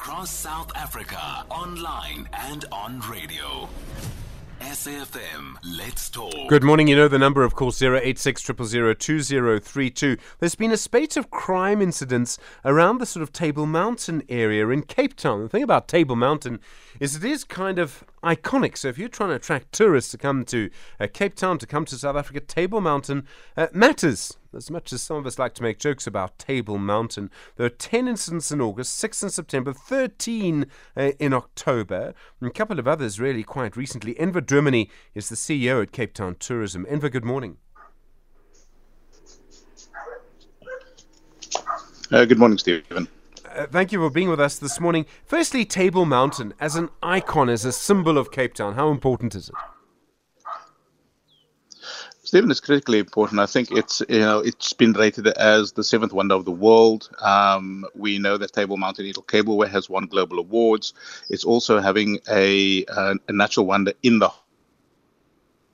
across South Africa, online and on radio. SAFM, let's talk. Good morning. You know the number, of course, 086 2032. There's been a spate of crime incidents around the sort of Table Mountain area in Cape Town. The thing about Table Mountain is it is kind of iconic. So if you're trying to attract tourists to come to uh, Cape Town, to come to South Africa, Table Mountain uh, matters. As much as some of us like to make jokes about Table Mountain, there are 10 incidents in August, 6 in September, 13 uh, in October, and a couple of others really quite recently. Enver Duminy is the CEO at Cape Town Tourism. Enver, good morning. Uh, good morning, Stephen. Uh, thank you for being with us this morning. Firstly, Table Mountain as an icon, as a symbol of Cape Town, how important is it? Stephen, it's critically important. I think it's you know it's been rated as the seventh wonder of the world. Um, we know that Table Mountain Aerial Cableway has won global awards. It's also having a, a, a natural wonder in the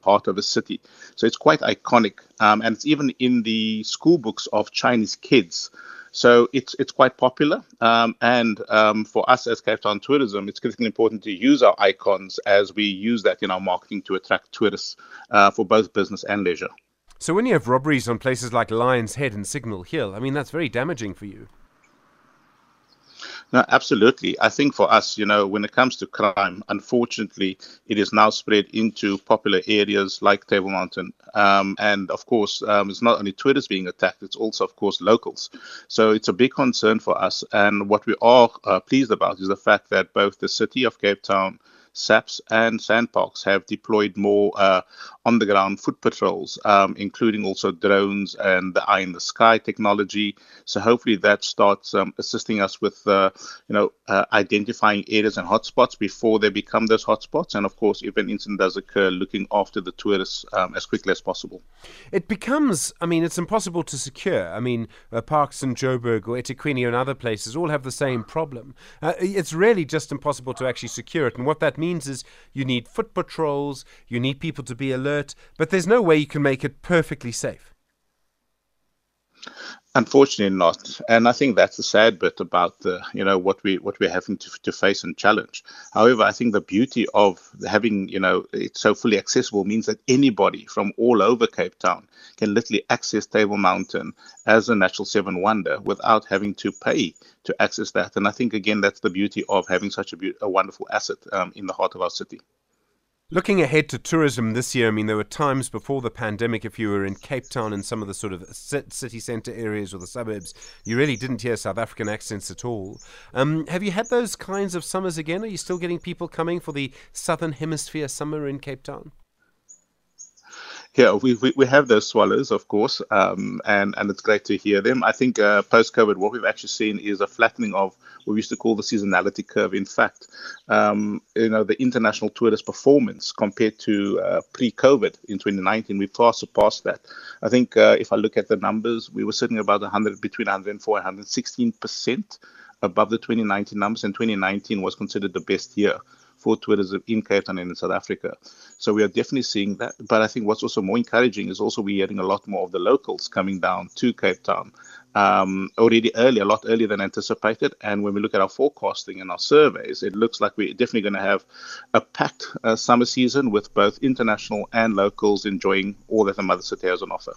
heart of a city, so it's quite iconic. Um, and it's even in the school books of Chinese kids. So it's it's quite popular, um, and um, for us as Cape Town Tourism, it's critically important to use our icons as we use that in our marketing to attract tourists uh, for both business and leisure. So when you have robberies on places like Lions Head and Signal Hill, I mean that's very damaging for you. No, absolutely. I think for us, you know, when it comes to crime, unfortunately, it is now spread into popular areas like Table Mountain. Um, and of course, um, it's not only tourists being attacked, it's also, of course, locals. So it's a big concern for us. And what we are uh, pleased about is the fact that both the city of Cape Town, SAPS and SANParks have deployed more uh, on the ground foot patrols, um, including also drones and the eye in the sky technology. So hopefully that starts um, assisting us with, uh, you know, uh, identifying areas and hotspots before they become those hotspots. And of course, if an incident does occur, looking after the tourists um, as quickly as possible. It becomes, I mean, it's impossible to secure. I mean, uh, Parks and Joburg or eThekwini and other places all have the same problem. Uh, it's really just impossible to actually secure it. And what that means means is you need foot patrols, you need people to be alert, but there's no way you can make it perfectly safe. Unfortunately, not, and I think that's the sad bit about the you know what we what we're having to, to face and challenge. However, I think the beauty of having you know it so fully accessible means that anybody from all over Cape Town can literally access Table Mountain as a natural seven wonder without having to pay to access that. And I think again that's the beauty of having such a, be- a wonderful asset um, in the heart of our city. Looking ahead to tourism this year, I mean, there were times before the pandemic, if you were in Cape Town and some of the sort of city centre areas or the suburbs, you really didn't hear South African accents at all. Um, have you had those kinds of summers again? Are you still getting people coming for the Southern Hemisphere summer in Cape Town? Yeah, we, we, we have those swallows, of course, um, and, and it's great to hear them. I think uh, post COVID, what we've actually seen is a flattening of what we used to call the seasonality curve. In fact, um, you know, the international tourist performance compared to uh, pre COVID in 2019, we far surpassed that. I think uh, if I look at the numbers, we were sitting about 100, between 104 and 116 percent above the 2019 numbers, and 2019 was considered the best year for tourism in Cape Town and in South Africa. So we are definitely seeing that. But I think what's also more encouraging is also we're hearing a lot more of the locals coming down to Cape Town um, already early, a lot earlier than anticipated. And when we look at our forecasting and our surveys, it looks like we're definitely going to have a packed uh, summer season with both international and locals enjoying all that the Mother City has on offer.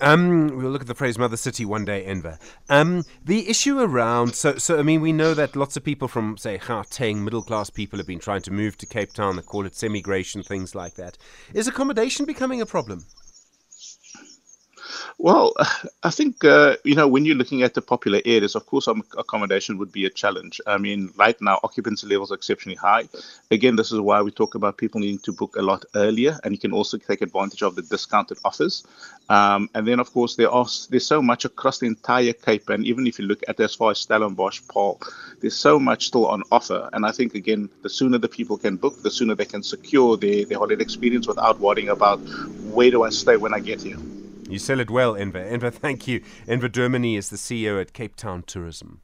Um, we'll look at the phrase "Mother City" one day, Enver. Um, the issue around so so I mean we know that lots of people from say Gauteng, middle class people have been trying to move to Cape Town. They call it semigration, things like that. Is accommodation becoming a problem? Well, I think uh, you know when you're looking at the popular areas, of course, accommodation would be a challenge. I mean, right now occupancy levels are exceptionally high. Again, this is why we talk about people needing to book a lot earlier, and you can also take advantage of the discounted offers. Um, and then, of course, there are there's so much across the entire Cape, and even if you look at as far as Stellenbosch, Paarl, there's so much still on offer. And I think again, the sooner the people can book, the sooner they can secure their, their holiday experience without worrying about where do I stay when I get here. You sell it well, Enver. Enver, thank you. Enver Duminy is the CEO at Cape Town Tourism.